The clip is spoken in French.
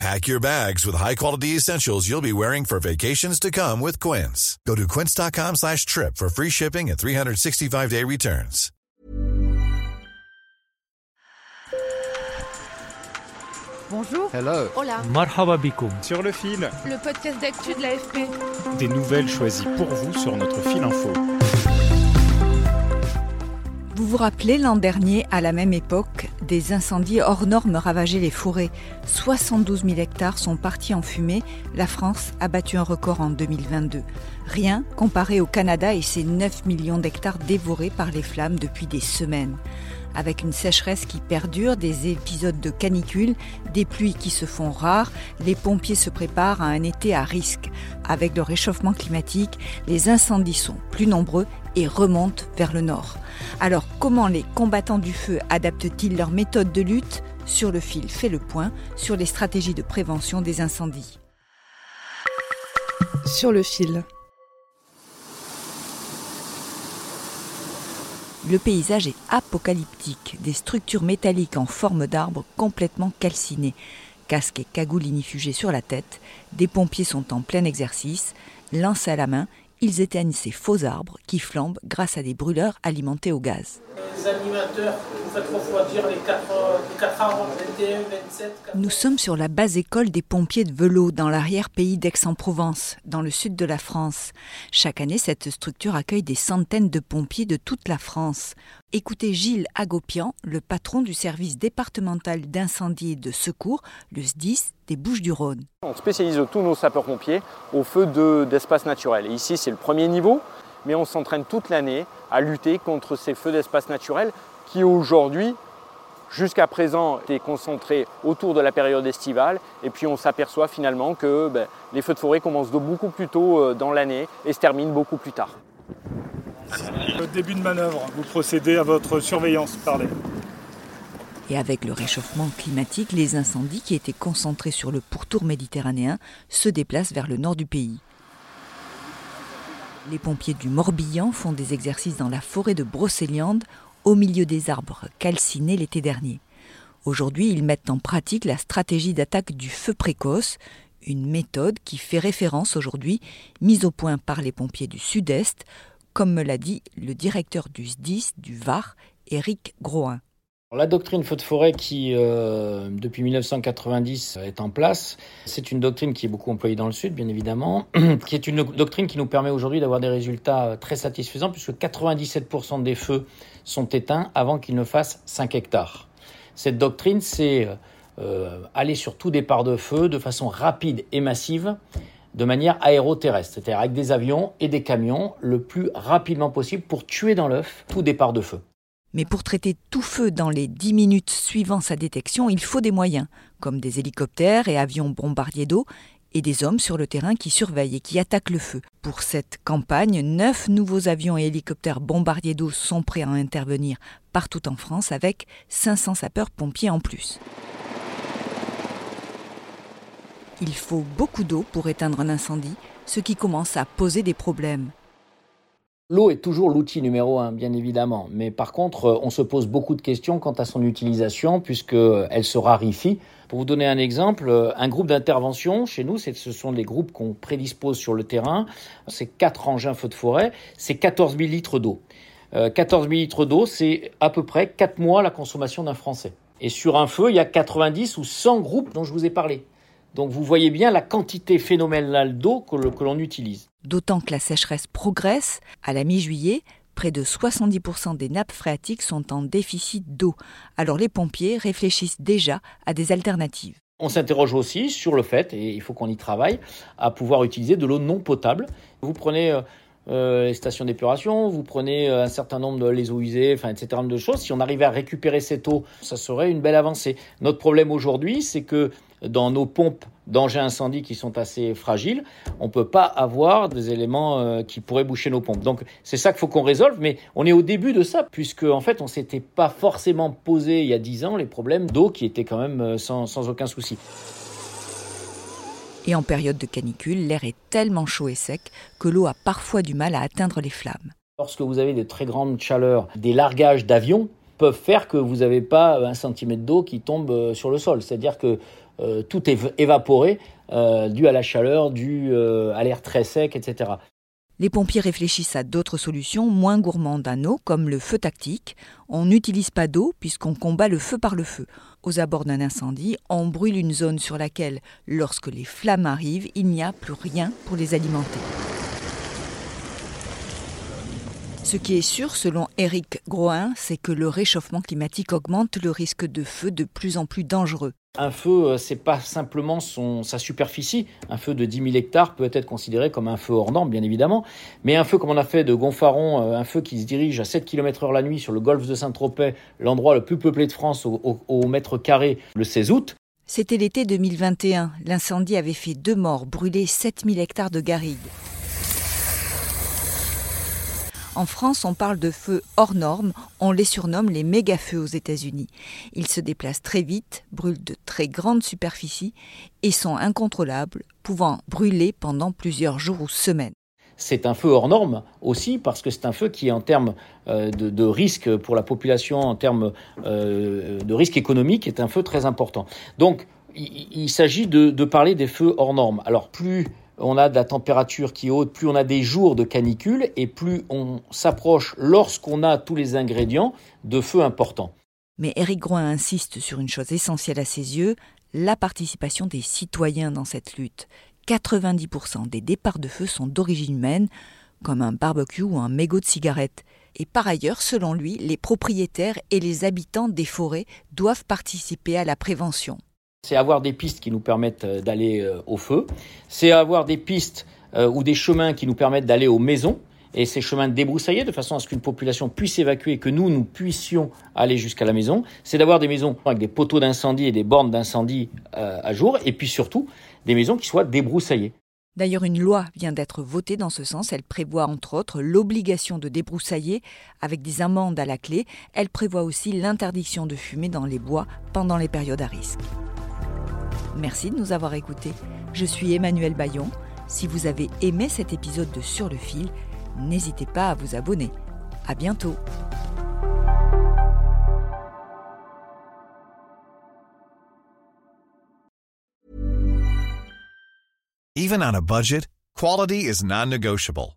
Pack your bags with high-quality essentials you'll be wearing for vacations to come with Quince. Go to quince.com slash trip for free shipping and 365-day returns. Bonjour. Hello. Hola. Marhaba bikoum. Sur le fil, Le podcast d'actu de l'AFP. des nouvelles choisies pour vous sur notre fil info. Vous vous rappelez l'an dernier, à la même époque, des incendies hors normes ravageaient les forêts. 72 000 hectares sont partis en fumée. La France a battu un record en 2022. Rien comparé au Canada et ses 9 millions d'hectares dévorés par les flammes depuis des semaines. Avec une sécheresse qui perdure, des épisodes de canicule, des pluies qui se font rares, les pompiers se préparent à un été à risque. Avec le réchauffement climatique, les incendies sont plus nombreux et remontent vers le nord. Alors comment les combattants du feu adaptent-ils leur méthode de lutte? Sur le fil fait le point sur les stratégies de prévention des incendies. Sur le fil. Le paysage est apocalyptique, des structures métalliques en forme d'arbre complètement calcinées. Casque et cagoule inifugés sur la tête, des pompiers sont en plein exercice, lance à la main, ils éteignent ces faux arbres qui flambent grâce à des brûleurs alimentés au gaz. Les animateurs, vous faites refroidir les 4, les quatre arbres, 21, 27. Nous sommes sur la base école des pompiers de Velot, dans l'arrière-pays d'Aix-en-Provence, dans le sud de la France. Chaque année, cette structure accueille des centaines de pompiers de toute la France. Écoutez Gilles Agopian, le patron du service départemental d'incendie et de secours, le SDIS des Bouches-du-Rhône. On spécialise tous nos sapeurs-pompiers au feu de- d'espace naturel. Ici, c'est le premier niveau, mais on s'entraîne toute l'année à lutter contre ces feux d'espace naturel qui aujourd'hui, jusqu'à présent, étaient concentrés autour de la période estivale. Et puis on s'aperçoit finalement que ben, les feux de forêt commencent de beaucoup plus tôt euh, dans l'année et se terminent beaucoup plus tard. Début de manœuvre, vous procédez à votre surveillance. Parlez. Et avec le réchauffement climatique, les incendies qui étaient concentrés sur le pourtour méditerranéen se déplacent vers le nord du pays. Les pompiers du Morbihan font des exercices dans la forêt de Brocéliande, au milieu des arbres calcinés l'été dernier. Aujourd'hui, ils mettent en pratique la stratégie d'attaque du feu précoce, une méthode qui fait référence aujourd'hui, mise au point par les pompiers du Sud-Est, comme me l'a dit le directeur du SDIS du Var, Éric Groin. La doctrine feu de forêt qui, euh, depuis 1990, est en place, c'est une doctrine qui est beaucoup employée dans le Sud, bien évidemment, qui est une doctrine qui nous permet aujourd'hui d'avoir des résultats euh, très satisfaisants, puisque 97% des feux sont éteints avant qu'ils ne fassent 5 hectares. Cette doctrine, c'est euh, aller sur tout départ de feu de façon rapide et massive, de manière aéroterrestre, c'est-à-dire avec des avions et des camions, le plus rapidement possible pour tuer dans l'œuf tout départ de feu. Mais pour traiter tout feu dans les 10 minutes suivant sa détection, il faut des moyens, comme des hélicoptères et avions bombardiers d'eau, et des hommes sur le terrain qui surveillent et qui attaquent le feu. Pour cette campagne, neuf nouveaux avions et hélicoptères bombardiers d'eau sont prêts à intervenir partout en France avec 500 sapeurs-pompiers en plus. Il faut beaucoup d'eau pour éteindre un incendie, ce qui commence à poser des problèmes. L'eau est toujours l'outil numéro un, bien évidemment, mais par contre, euh, on se pose beaucoup de questions quant à son utilisation, puisqu'elle se raréfie. Pour vous donner un exemple, euh, un groupe d'intervention chez nous, ce sont des groupes qu'on prédispose sur le terrain. C'est quatre engins feux de forêt, c'est 14 000 litres d'eau. Euh, 14 000 litres d'eau, c'est à peu près 4 mois la consommation d'un Français. Et sur un feu, il y a 90 ou 100 groupes dont je vous ai parlé. Donc vous voyez bien la quantité phénoménale d'eau que l'on utilise. D'autant que la sécheresse progresse, à la mi-juillet, près de 70% des nappes phréatiques sont en déficit d'eau. Alors les pompiers réfléchissent déjà à des alternatives. On s'interroge aussi sur le fait, et il faut qu'on y travaille, à pouvoir utiliser de l'eau non potable. Vous prenez euh, euh, les stations d'épuration, vous prenez euh, un certain nombre de les eaux usées, enfin, etc. de choses. Si on arrivait à récupérer cette eau, ça serait une belle avancée. Notre problème aujourd'hui, c'est que dans nos pompes d'engins incendie qui sont assez fragiles, on ne peut pas avoir des éléments euh, qui pourraient boucher nos pompes. Donc c'est ça qu'il faut qu'on résolve, mais on est au début de ça, puisque en fait on s'était pas forcément posé il y a 10 ans les problèmes d'eau qui étaient quand même euh, sans, sans aucun souci. Et en période de canicule, l'air est tellement chaud et sec que l'eau a parfois du mal à atteindre les flammes. Lorsque vous avez de très grandes chaleurs, des largages d'avions peuvent faire que vous n'avez pas un centimètre d'eau qui tombe euh, sur le sol. C'est-à-dire que euh, tout est évaporé euh, dû à la chaleur, dû euh, à l'air très sec, etc. Les pompiers réfléchissent à d'autres solutions moins gourmandes à eau, comme le feu tactique. On n'utilise pas d'eau puisqu'on combat le feu par le feu. Aux abords d'un incendie, on brûle une zone sur laquelle, lorsque les flammes arrivent, il n'y a plus rien pour les alimenter. Ce qui est sûr, selon Éric Groin, c'est que le réchauffement climatique augmente le risque de feu de plus en plus dangereux. Un feu, euh, c'est pas simplement son, sa superficie. Un feu de 10 000 hectares peut être considéré comme un feu hors norme, bien évidemment. Mais un feu comme on a fait de Gonfaron, euh, un feu qui se dirige à 7 km heure la nuit sur le golfe de Saint-Tropez, l'endroit le plus peuplé de France au, au, au mètre carré, le 16 août. C'était l'été 2021. L'incendie avait fait deux morts, brûlé 7000 hectares de garrigues. En France, on parle de feux hors normes, on les surnomme les méga-feux aux États-Unis. Ils se déplacent très vite, brûlent de très grandes superficies et sont incontrôlables, pouvant brûler pendant plusieurs jours ou semaines. C'est un feu hors norme aussi parce que c'est un feu qui, en termes euh, de, risque pour la population, en termes euh, de risque économique, est un feu très important. Donc, il, il s'agit de, de parler des feux hors normes. Alors, plus on a de la température qui est haute, plus on a des jours de canicule et plus on s'approche lorsqu'on a tous les ingrédients de feu importants. Mais Éric Groin insiste sur une chose essentielle à ses yeux, la participation des citoyens dans cette lutte. 90% des départs de feu sont d'origine humaine, comme un barbecue ou un mégot de cigarette. Et par ailleurs, selon lui, les propriétaires et les habitants des forêts doivent participer à la prévention. C'est avoir des pistes qui nous permettent euh, d'aller au feu. C'est avoir des pistes euh, ou des chemins qui nous permettent d'aller aux maisons et ces chemins débroussaillés de façon à ce qu'une population puisse évacuer et que nous, nous puissions aller jusqu'à la maison. C'est d'avoir des maisons avec des poteaux d'incendie et des bornes d'incendie euh, à jour et puis surtout des maisons qui soient débroussaillées. D'ailleurs, une loi vient d'être votée dans ce sens. Elle prévoit entre autres l'obligation de débroussailler avec des amendes à la clé. Elle prévoit aussi l'interdiction de fumer dans les bois pendant les périodes à risque. Merci de nous avoir écoutés. Je suis Emmanuel Bayon. Si vous avez aimé cet épisode de Sur le fil, n'hésitez pas à vous abonner. À bientôt. Even on a budget, quality is non-negotiable.